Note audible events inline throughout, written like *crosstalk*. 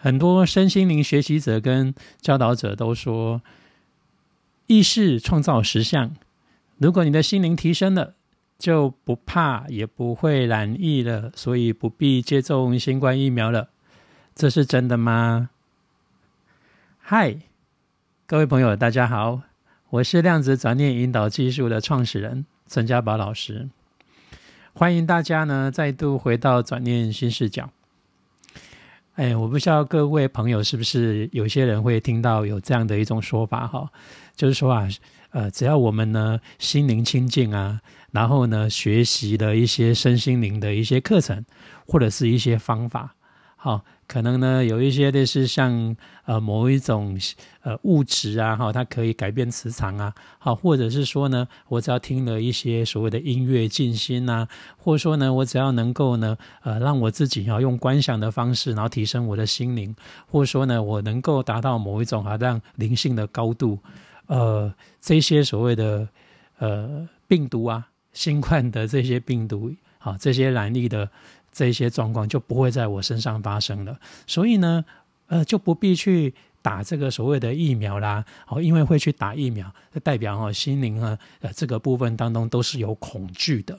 很多身心灵学习者跟教导者都说，意识创造实相。如果你的心灵提升了，就不怕也不会染疫了，所以不必接种新冠疫苗了。这是真的吗？嗨，各位朋友，大家好，我是量子转念引导技术的创始人陈家宝老师，欢迎大家呢再度回到转念新视角。哎，我不知道各位朋友是不是有些人会听到有这样的一种说法哈，就是说啊，呃，只要我们呢心灵清净啊，然后呢学习的一些身心灵的一些课程或者是一些方法，好。可能呢，有一些类似像呃某一种呃物质啊，哈，它可以改变磁场啊，好，或者是说呢，我只要听了一些所谓的音乐静心呐，或者说呢，我只要能够呢，呃，让我自己要用观想的方式，然后提升我的心灵，或者说呢，我能够达到某一种好像灵性的高度，呃，这些所谓的呃病毒啊，新冠的这些病毒，好，这些染疫的。这些状况就不会在我身上发生了，所以呢，呃，就不必去打这个所谓的疫苗啦。哦，因为会去打疫苗，代表哈心灵啊，呃，这个部分当中都是有恐惧的，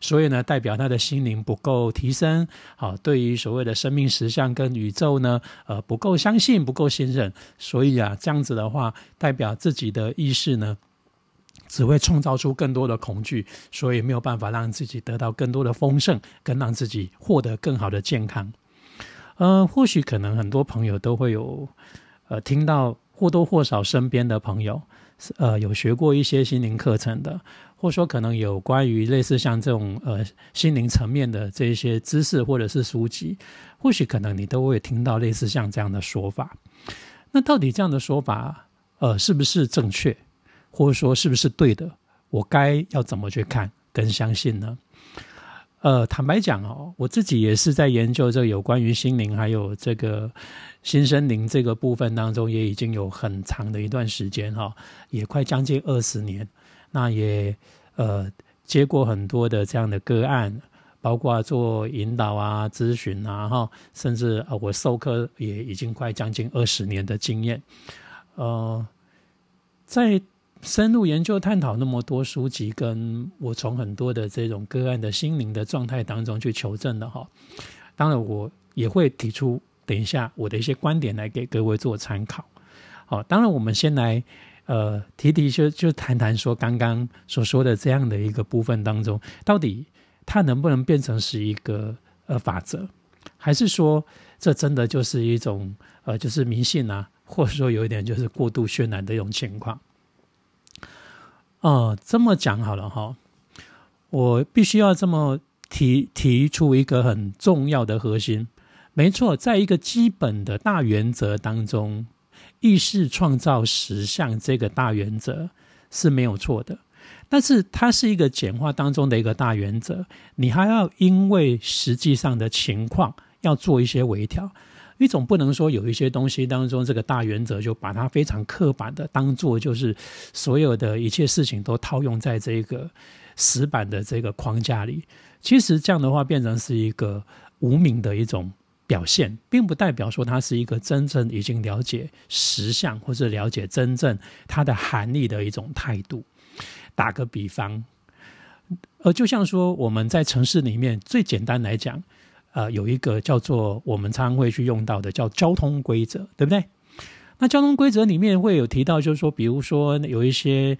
所以呢，代表他的心灵不够提升。好，对于所谓的生命实相跟宇宙呢，呃，不够相信，不够信任，所以啊，这样子的话，代表自己的意识呢。只会创造出更多的恐惧，所以没有办法让自己得到更多的丰盛，跟让自己获得更好的健康。呃，或许可能很多朋友都会有，呃，听到或多或少身边的朋友，呃，有学过一些心灵课程的，或说可能有关于类似像这种呃心灵层面的这些知识或者是书籍，或许可能你都会听到类似像这样的说法。那到底这样的说法，呃，是不是正确？或者说是不是对的？我该要怎么去看跟相信呢？呃，坦白讲哦，我自己也是在研究这个有关于心灵还有这个新生灵这个部分当中，也已经有很长的一段时间哈，也快将近二十年。那也呃接过很多的这样的个案，包括做引导啊、咨询啊哈，甚至呃我授课也已经快将近二十年的经验。呃，在深入研究探讨那么多书籍，跟我从很多的这种个案的心灵的状态当中去求证的哈，当然我也会提出等一下我的一些观点来给各位做参考。好，当然我们先来呃提提就就谈谈说刚刚所说的这样的一个部分当中，到底它能不能变成是一个呃法则，还是说这真的就是一种呃就是迷信啊，或者说有一点就是过度渲染的一种情况？哦，这么讲好了哈，我必须要这么提提出一个很重要的核心。没错，在一个基本的大原则当中，意识创造实相这个大原则是没有错的，但是它是一个简化当中的一个大原则，你还要因为实际上的情况要做一些微调。你总不能说有一些东西当中，这个大原则就把它非常刻板的当做就是所有的一切事情都套用在这个死板的这个框架里。其实这样的话变成是一个无名的一种表现，并不代表说它是一个真正已经了解实相或者了解真正它的含义的一种态度。打个比方，呃，就像说我们在城市里面最简单来讲。呃，有一个叫做我们常会去用到的叫交通规则，对不对？那交通规则里面会有提到，就是说，比如说有一些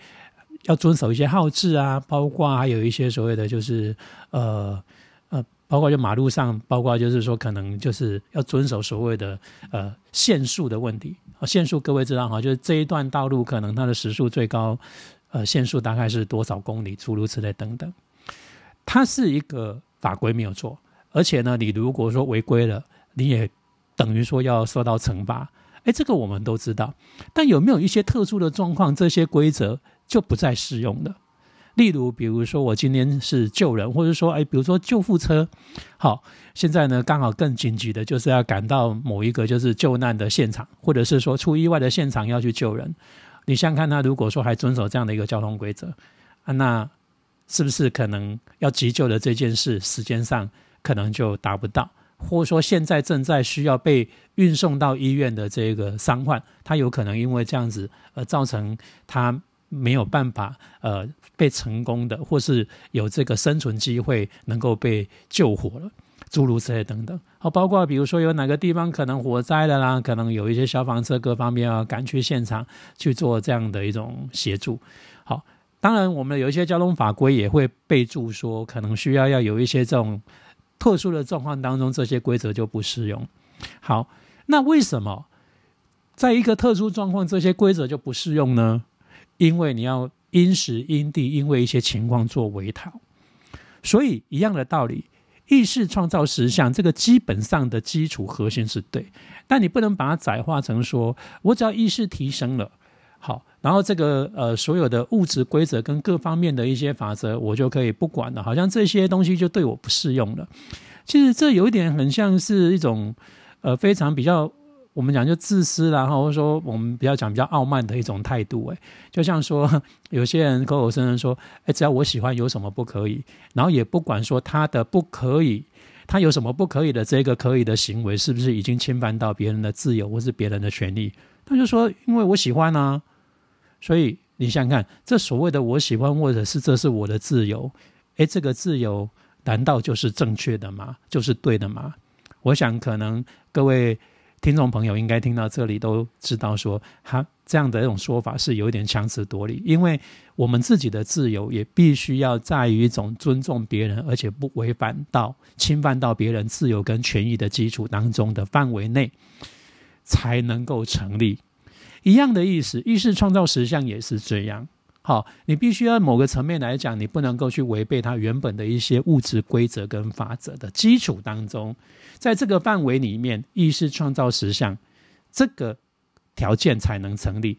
要遵守一些号志啊，包括还有一些所谓的就是呃呃，包括就马路上，包括就是说可能就是要遵守所谓的呃限速的问题。限速各位知道哈，就是这一段道路可能它的时速最高呃限速大概是多少公里，诸如此类等等。它是一个法规没有错。而且呢，你如果说违规了，你也等于说要受到惩罚。哎，这个我们都知道。但有没有一些特殊的状况，这些规则就不再适用了？例如，比如说我今天是救人，或者说，哎，比如说救护车，好，现在呢刚好更紧急的就是要赶到某一个就是救难的现场，或者是说出意外的现场要去救人。你想看他如果说还遵守这样的一个交通规则啊，那是不是可能要急救的这件事时间上？可能就达不到，或者说现在正在需要被运送到医院的这个伤患，他有可能因为这样子而造成他没有办法呃被成功的，或是有这个生存机会能够被救活了，诸如此类等等。好，包括比如说有哪个地方可能火灾了啦，可能有一些消防车各方面要赶去现场去做这样的一种协助。好，当然我们有一些交通法规也会备注说，可能需要要有一些这种。特殊的状况当中，这些规则就不适用。好，那为什么在一个特殊状况，这些规则就不适用呢？因为你要因时因地，因为一些情况做微调。所以一样的道理，意识创造实相，这个基本上的基础核心是对，但你不能把它窄化成说，我只要意识提升了。好，然后这个呃，所有的物质规则跟各方面的一些法则，我就可以不管了。好像这些东西就对我不适用了。其实这有一点很像是一种呃非常比较我们讲就自私啦，或者说我们比较讲比较傲慢的一种态度。哎，就像说有些人口口声声说，哎，只要我喜欢，有什么不可以？然后也不管说他的不可以，他有什么不可以的这个可以的行为，是不是已经侵犯到别人的自由或是别人的权利？他就说，因为我喜欢啊。所以你想想看，这所谓的我喜欢，或者是这是我的自由，诶，这个自由难道就是正确的吗？就是对的吗？我想可能各位听众朋友应该听到这里都知道，说他这样的一种说法是有点强词夺理，因为我们自己的自由也必须要在于一种尊重别人，而且不违反到侵犯到别人自由跟权益的基础当中的范围内，才能够成立。一样的意思，意识创造实相也是这样。好，你必须要某个层面来讲，你不能够去违背它原本的一些物质规则跟法则的基础当中，在这个范围里面，意识创造实相这个条件才能成立。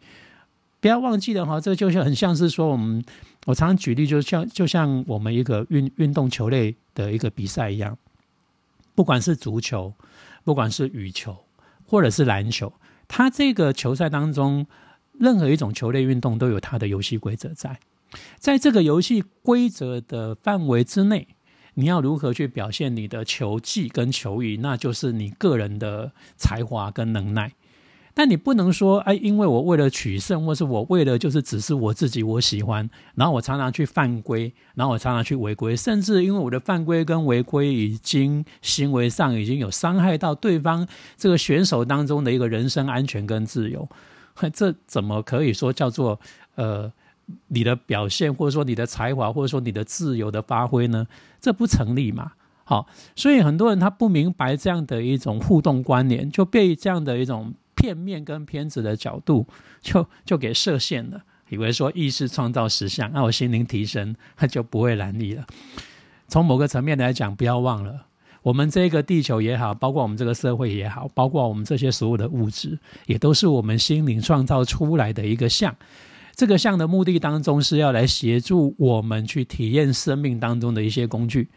不要忘记了哈，这就像很像是说，我们我常常举例，就像就像我们一个运运动球类的一个比赛一样，不管是足球，不管是羽球，或者是篮球。他这个球赛当中，任何一种球类运动都有它的游戏规则在，在这个游戏规则的范围之内，你要如何去表现你的球技跟球艺，那就是你个人的才华跟能耐。但你不能说，哎，因为我为了取胜，或是我为了就是只是我自己我喜欢，然后我常常去犯规，然后我常常去违规，甚至因为我的犯规跟违规已经行为上已经有伤害到对方这个选手当中的一个人身安全跟自由，*laughs* 这怎么可以说叫做呃你的表现，或者说你的才华，或者说你的自由的发挥呢？这不成立嘛？好，所以很多人他不明白这样的一种互动关联，就被这样的一种。片面跟偏执的角度，就就给设限了，以为说意识创造实相，那我心灵提升，它就不会难力了。从某个层面来讲，不要忘了，我们这个地球也好，包括我们这个社会也好，包括我们这些所有的物质，也都是我们心灵创造出来的一个相。这个相的目的当中，是要来协助我们去体验生命当中的一些工具。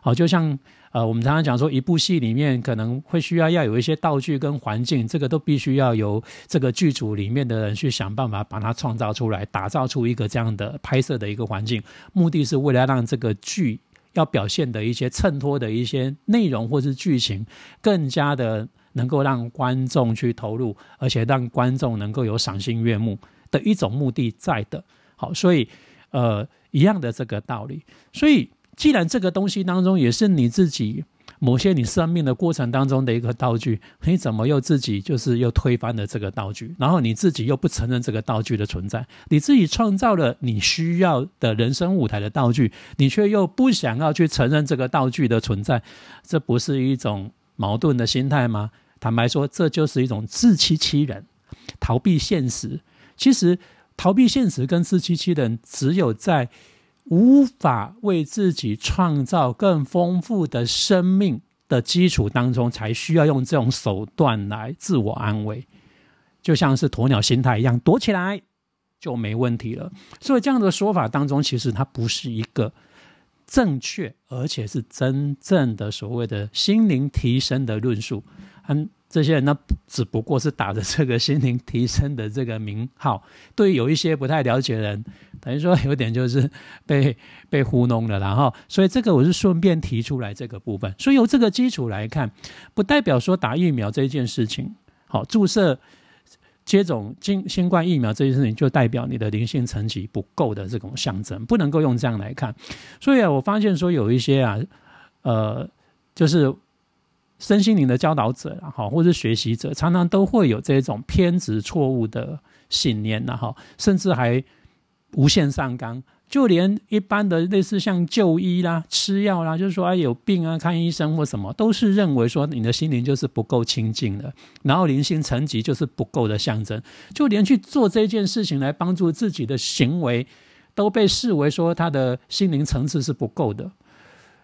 好，就像。呃，我们常常讲说，一部戏里面可能会需要要有一些道具跟环境，这个都必须要由这个剧组里面的人去想办法把它创造出来，打造出一个这样的拍摄的一个环境，目的是为了让这个剧要表现的一些衬托的一些内容或是剧情，更加的能够让观众去投入，而且让观众能够有赏心悦目的一种目的在的。好，所以呃，一样的这个道理，所以。既然这个东西当中也是你自己某些你生命的过程当中的一个道具，你怎么又自己就是又推翻了这个道具？然后你自己又不承认这个道具的存在？你自己创造了你需要的人生舞台的道具，你却又不想要去承认这个道具的存在，这不是一种矛盾的心态吗？坦白说，这就是一种自欺欺人、逃避现实。其实，逃避现实跟自欺欺人，只有在。无法为自己创造更丰富的生命的基础当中，才需要用这种手段来自我安慰，就像是鸵鸟心态一样，躲起来就没问题了。所以这样的说法当中，其实它不是一个正确，而且是真正的所谓的心灵提升的论述。很这些人呢，只不过是打着这个心灵提升的这个名号，*laughs* 对有一些不太了解的人，等于说有点就是被 *laughs* 被糊弄了，然后，所以这个我是顺便提出来这个部分。所以由这个基础来看，不代表说打疫苗这件事情，好注射接种新新冠疫苗这件事情，就代表你的灵性层级不够的这种象征，不能够用这样来看。所以啊，我发现说有一些啊，呃，就是。身心灵的教导者，然后，或者学习者，常常都会有这种偏执、错误的信念，然后甚至还无限上纲。就连一般的类似像就医啦、吃药啦，就是说啊有病啊看医生或什么，都是认为说你的心灵就是不够清净的，然后灵性层级就是不够的象征。就连去做这件事情来帮助自己的行为，都被视为说他的心灵层次是不够的。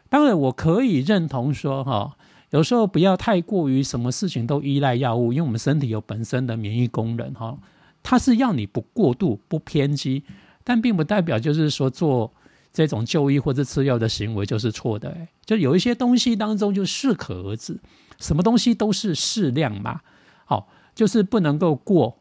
当然，我可以认同说，哈。有时候不要太过于什么事情都依赖药物，因为我们身体有本身的免疫功能哈，它是要你不过度、不偏激，但并不代表就是说做这种就医或者吃药的行为就是错的。就有一些东西当中就适可而止，什么东西都是适量嘛，好，就是不能够过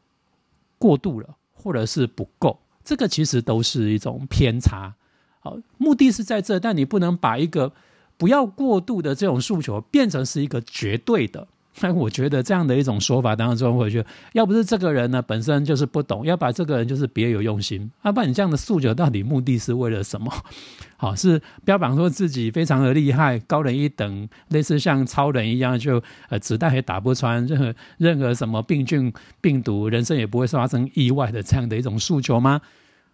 过度了，或者是不够，这个其实都是一种偏差。好，目的是在这，但你不能把一个。不要过度的这种诉求变成是一个绝对的，*laughs* 那我觉得这样的一种说法当中，我觉得要不是这个人呢本身就是不懂，要把这个人就是别有用心，要不然你这样的诉求到底目的是为了什么？*laughs* 好，是标榜说自己非常的厉害，高人一等，类似像超人一样，就呃子弹也打不穿任何任何什么病菌病毒，人生也不会发生意外的这样的一种诉求吗？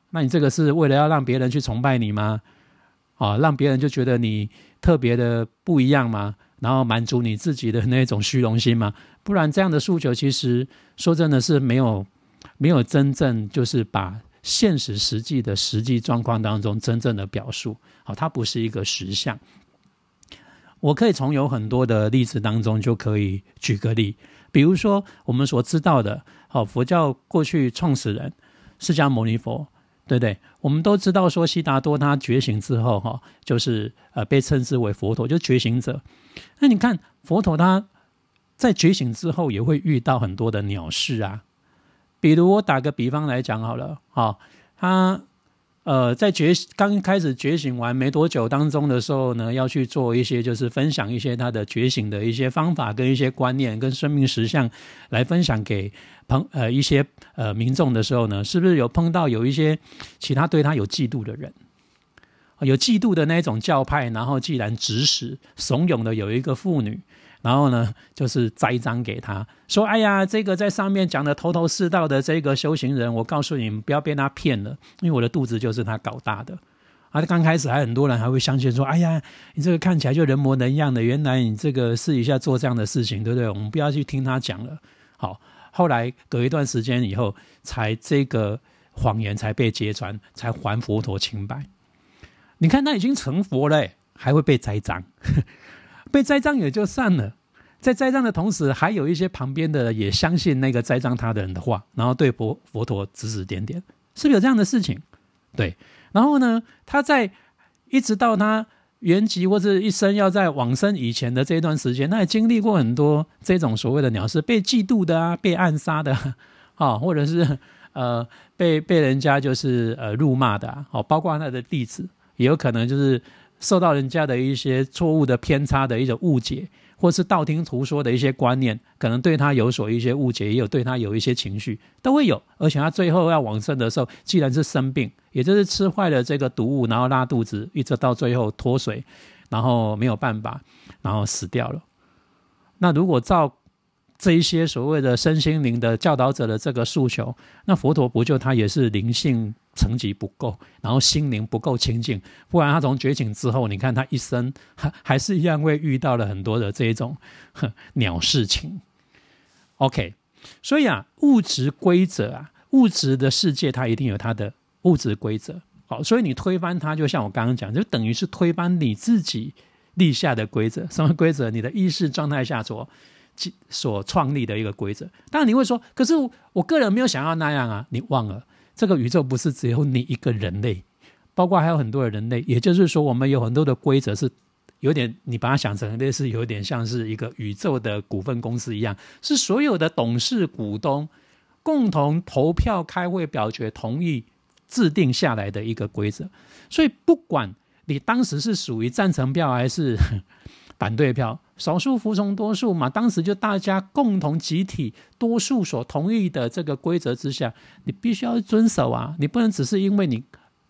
那你这个是为了要让别人去崇拜你吗？啊，让别人就觉得你。特别的不一样嘛？然后满足你自己的那种虚荣心嘛？不然这样的诉求，其实说真的是没有没有真正就是把现实实际的实际状况当中真正的表述。好，它不是一个实相。我可以从有很多的例子当中就可以举个例，比如说我们所知道的，好佛教过去创始人释迦牟尼佛。对不对？我们都知道说，悉达多他觉醒之后，哈，就是呃被称之为佛陀，就觉醒者。那你看佛陀他在觉醒之后，也会遇到很多的鸟事啊。比如我打个比方来讲好了，哈，他。呃，在觉刚开始觉醒完没多久当中的时候呢，要去做一些就是分享一些他的觉醒的一些方法跟一些观念跟生命实相来分享给朋呃一些呃民众的时候呢，是不是有碰到有一些其他对他有嫉妒的人，有嫉妒的那种教派，然后既然指使怂恿的有一个妇女。然后呢，就是栽赃给他说：“哎呀，这个在上面讲的头头是道的这个修行人，我告诉你，不要被他骗了，因为我的肚子就是他搞大的。”啊，刚开始还很多人还会相信说：“哎呀，你这个看起来就人模人样的，原来你这个试一下做这样的事情，对不对？我们不要去听他讲了。”好，后来隔一段时间以后，才这个谎言才被揭穿，才还佛陀清白。你看他已经成佛了，还会被栽赃。*laughs* 被栽赃也就算了，在栽赃的同时，还有一些旁边的也相信那个栽赃他的人的话，然后对佛佛陀指指点点，是不是有这样的事情？对，然后呢，他在一直到他原籍或者一生要在往生以前的这段时间，他也经历过很多这种所谓的鸟事，被嫉妒的啊，被暗杀的啊，*laughs* 或者是呃被被人家就是呃辱骂的啊，哦，包括他的弟子也有可能就是。受到人家的一些错误的偏差的一种误解，或是道听途说的一些观念，可能对他有所一些误解，也有对他有一些情绪，都会有。而且他最后要往生的时候，既然是生病，也就是吃坏了这个毒物，然后拉肚子，一直到最后脱水，然后没有办法，然后死掉了。那如果照这一些所谓的身心灵的教导者的这个诉求，那佛陀不就他也是灵性？层级不够，然后心灵不够清净，不然他从觉醒之后，你看他一生还 *laughs* 还是一样会遇到了很多的这一种 *laughs* 鸟事情。OK，所以啊，物质规则啊，物质的世界它一定有它的物质规则。好，所以你推翻它，就像我刚刚讲，就等于是推翻你自己立下的规则。什么规则？你的意识状态下所所创立的一个规则。当然你会说，可是我个人没有想要那样啊，你忘了。这个宇宙不是只有你一个人类，包括还有很多的人类。也就是说，我们有很多的规则是有点，你把它想成类似有点像是一个宇宙的股份公司一样，是所有的董事股东共同投票开会表决同意制定下来的一个规则。所以，不管你当时是属于赞成票还是 *laughs* 反对票，少数服从多数嘛，当时就大家共同集体多数所同意的这个规则之下，你必须要遵守啊，你不能只是因为你。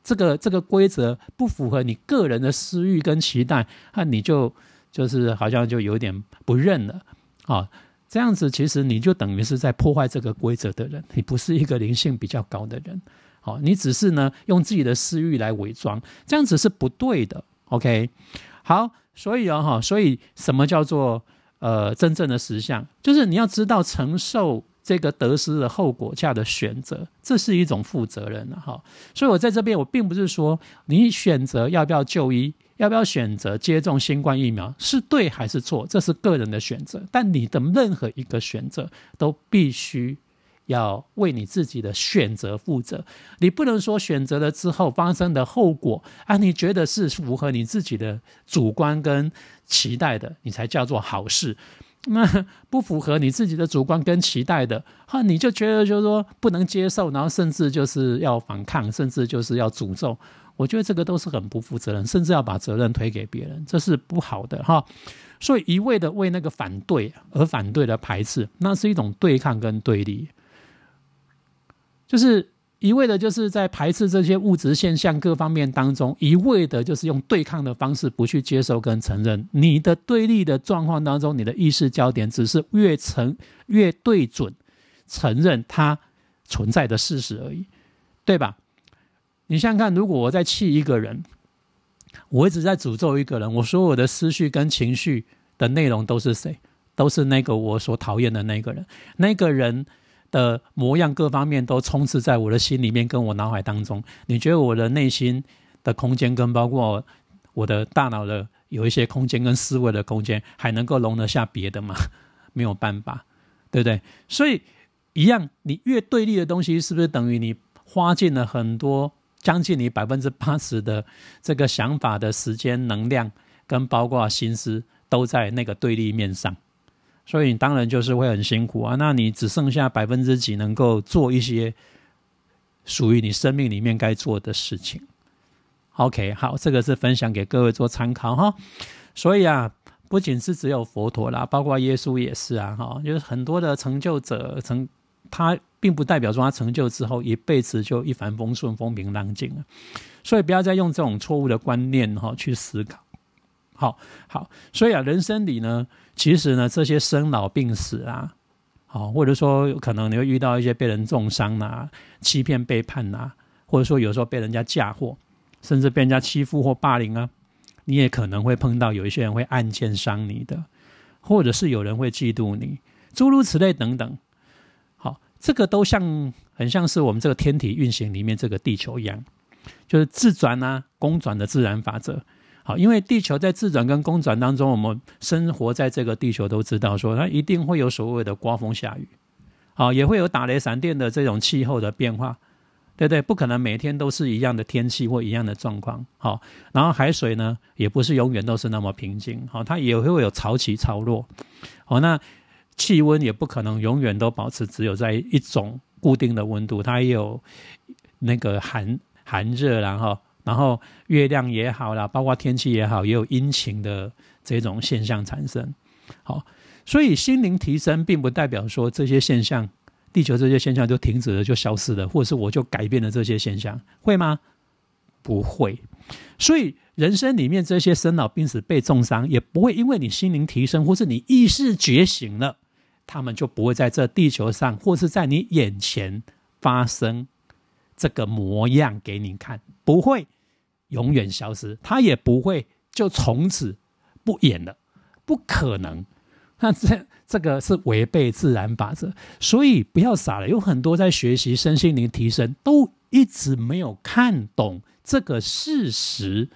这个这个规则不符合你个人的私欲跟期待，那你就就是好像就有点不认了啊。这样子其实你就等于是在破坏这个规则的人，你不是一个灵性比较高的人。好，你只是呢用自己的私欲来伪装，这样子是不对的。OK，好，所以啊哈，所以什么叫做呃真正的实相？就是你要知道承受。这个得失的后果下的选择，这是一种负责任哈。所以我在这边，我并不是说你选择要不要就医，要不要选择接种新冠疫苗是对还是错，这是个人的选择。但你的任何一个选择，都必须要为你自己的选择负责。你不能说选择了之后发生的后果啊，你觉得是符合你自己的主观跟期待的，你才叫做好事。那不符合你自己的主观跟期待的，哈，你就觉得就是说不能接受，然后甚至就是要反抗，甚至就是要诅咒。我觉得这个都是很不负责任，甚至要把责任推给别人，这是不好的哈。所以一味的为那个反对而反对的排斥，那是一种对抗跟对立，就是。一味的就是在排斥这些物质现象各方面当中，一味的就是用对抗的方式不去接受跟承认。你的对立的状况当中，你的意识焦点只是越承越对准承认它存在的事实而已，对吧？你想想看，如果我在气一个人，我一直在诅咒一个人，我说我的思绪跟情绪的内容都是谁？都是那个我所讨厌的那个人，那个人。的模样各方面都充斥在我的心里面，跟我脑海当中。你觉得我的内心的空间，跟包括我的大脑的有一些空间跟思维的空间，还能够容得下别的吗？*laughs* 没有办法，对不对？所以一样，你越对立的东西，是不是等于你花尽了很多，将近你百分之八十的这个想法的时间、能量，跟包括心思，都在那个对立面上？所以你当然就是会很辛苦啊，那你只剩下百分之几能够做一些属于你生命里面该做的事情。OK，好，这个是分享给各位做参考哈。所以啊，不仅是只有佛陀啦，包括耶稣也是啊，哈，就是很多的成就者成，他并不代表说他成就之后一辈子就一帆风顺、风平浪静了。所以不要再用这种错误的观念哈去思考。好好，所以啊，人生里呢。其实呢，这些生老病死啊，好，或者说可能你会遇到一些被人重伤啊、欺骗背叛啊，或者说有时候被人家嫁祸，甚至被人家欺负或霸凌啊，你也可能会碰到有一些人会暗箭伤你的，或者是有人会嫉妒你，诸如此类等等。好，这个都像很像是我们这个天体运行里面这个地球一样，就是自转啊、公转的自然法则。好，因为地球在自转跟公转当中，我们生活在这个地球都知道，说它一定会有所谓的刮风下雨，好，也会有打雷闪电的这种气候的变化，对不对？不可能每天都是一样的天气或一样的状况。好，然后海水呢，也不是永远都是那么平静，好，它也会有潮起潮落。好，那气温也不可能永远都保持只有在一种固定的温度，它也有那个寒寒热，然后。然后月亮也好啦，包括天气也好，也有阴晴的这种现象产生。好，所以心灵提升并不代表说这些现象，地球这些现象就停止了，就消失了，或者是我就改变了这些现象，会吗？不会。所以人生里面这些生老病死、被重伤，也不会因为你心灵提升，或是你意识觉醒了，他们就不会在这地球上，或是在你眼前发生这个模样给你看，不会。永远消失，他也不会就从此不演了，不可能。那这这个是违背自然法则，所以不要傻了。有很多在学习身心灵提升，都一直没有看懂这个事实。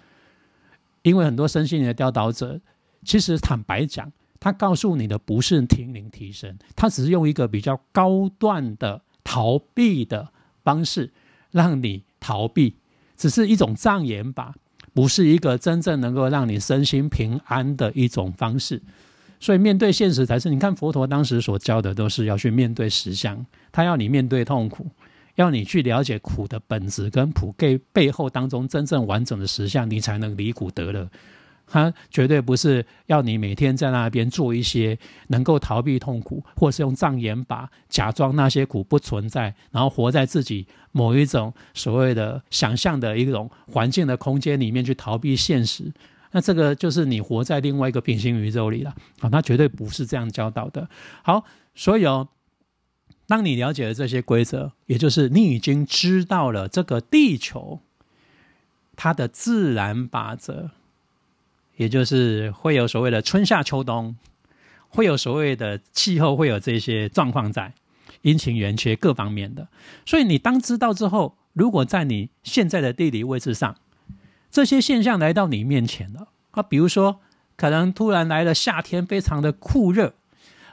因为很多身心灵的教导者，其实坦白讲，他告诉你的不是听灵提升，他只是用一个比较高段的逃避的方式，让你逃避。只是一种障眼法，不是一个真正能够让你身心平安的一种方式。所以面对现实才是。你看佛陀当时所教的，都是要去面对实相，他要你面对痛苦，要你去了解苦的本质跟苦背背后当中真正完整的实相，你才能离苦得乐。他绝对不是要你每天在那边做一些能够逃避痛苦，或是用障眼法假装那些苦不存在，然后活在自己某一种所谓的想象的一种环境的空间里面去逃避现实。那这个就是你活在另外一个平行宇宙里了。啊，他绝对不是这样教导的。好，所以哦，当你了解了这些规则，也就是你已经知道了这个地球它的自然法则。也就是会有所谓的春夏秋冬，会有所谓的气候，会有这些状况在阴晴圆缺各方面的。所以你当知道之后，如果在你现在的地理位置上，这些现象来到你面前了啊，比如说可能突然来了夏天非常的酷热，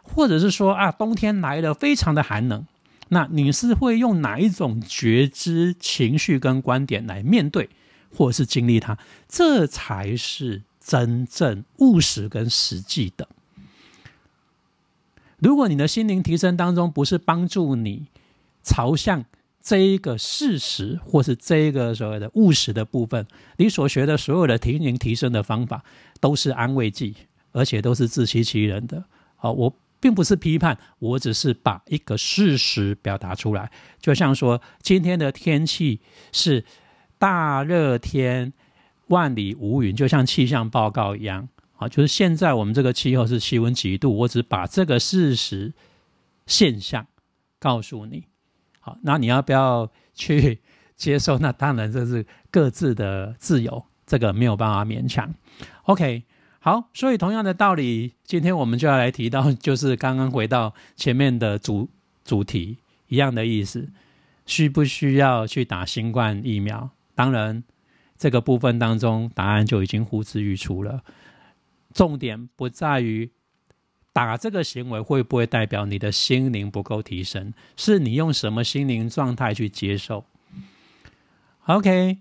或者是说啊冬天来了非常的寒冷，那你是会用哪一种觉知、情绪跟观点来面对，或者是经历它？这才是。真正务实跟实际的。如果你的心灵提升当中不是帮助你朝向这一个事实，或是这一个所谓的务实的部分，你所学的所有的心灵提升的方法都是安慰剂，而且都是自欺欺人的。好，我并不是批判，我只是把一个事实表达出来。就像说，今天的天气是大热天。万里无云，就像气象报告一样啊！就是现在我们这个气候是气温几度，我只把这个事实现象告诉你。好，那你要不要去接受？那当然这是各自的自由，这个没有办法勉强。OK，好，所以同样的道理，今天我们就要来提到，就是刚刚回到前面的主主题一样的意思，需不需要去打新冠疫苗？当然。这个部分当中，答案就已经呼之欲出了。重点不在于打这个行为会不会代表你的心灵不够提升，是你用什么心灵状态去接受。OK，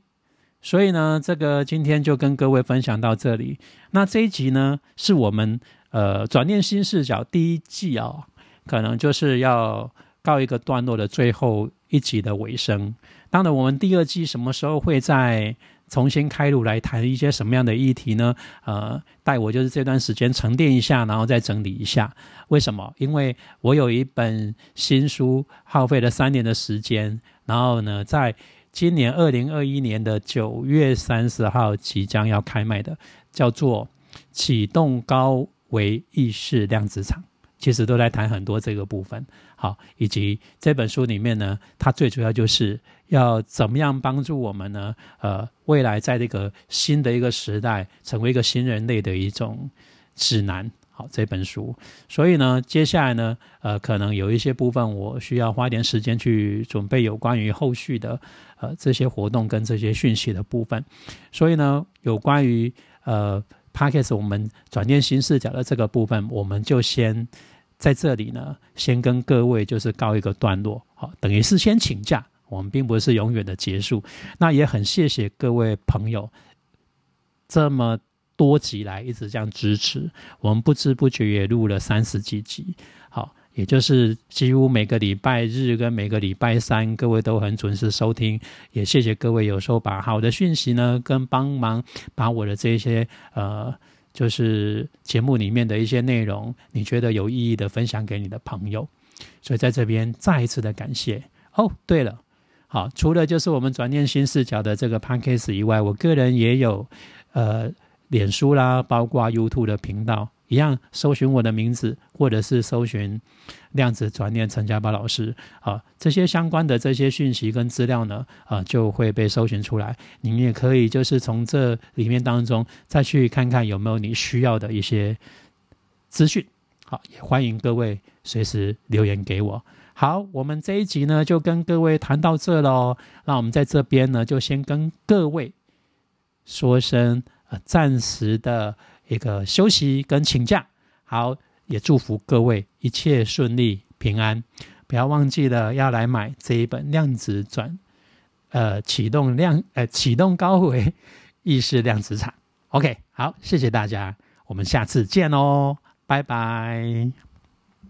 所以呢，这个今天就跟各位分享到这里。那这一集呢，是我们呃转念新视角第一季哦，可能就是要告一个段落的最后一集的尾声。当然，我们第二季什么时候会在？重新开路来谈一些什么样的议题呢？呃，待我就是这段时间沉淀一下，然后再整理一下。为什么？因为我有一本新书，耗费了三年的时间，然后呢，在今年二零二一年的九月三十号即将要开卖的，叫做《启动高维意识量子场》。其实都在谈很多这个部分，好，以及这本书里面呢，它最主要就是要怎么样帮助我们呢？呃，未来在这个新的一个时代，成为一个新人类的一种指南。好，这本书，所以呢，接下来呢，呃，可能有一些部分我需要花点时间去准备有关于后续的呃这些活动跟这些讯息的部分。所以呢，有关于呃。p a c k e s 我们转念新视角的这个部分，我们就先在这里呢，先跟各位就是告一个段落，好，等于是先请假，我们并不是永远的结束。那也很谢谢各位朋友这么多集来一直这样支持，我们不知不觉也录了三十几集，好。也就是几乎每个礼拜日跟每个礼拜三，各位都很准时收听，也谢谢各位有时候把好的讯息呢，跟帮忙把我的这些呃，就是节目里面的一些内容，你觉得有意义的分享给你的朋友，所以在这边再一次的感谢哦。对了，好，除了就是我们转念新视角的这个 p a n c a s e 以外，我个人也有呃，脸书啦，包括 YouTube 的频道。一样搜寻我的名字，或者是搜寻量子转念陈家宝老师啊，这些相关的这些讯息跟资料呢，啊就会被搜寻出来。你们也可以就是从这里面当中再去看看有没有你需要的一些资讯。好，也欢迎各位随时留言给我。好，我们这一集呢就跟各位谈到这喽。那我们在这边呢就先跟各位说声呃暂时的。一个休息跟请假，好，也祝福各位一切顺利平安。不要忘记了要来买这一本量子转，呃，启动量，呃，启动高维意识量子场。OK，好，谢谢大家，我们下次见哦，拜拜。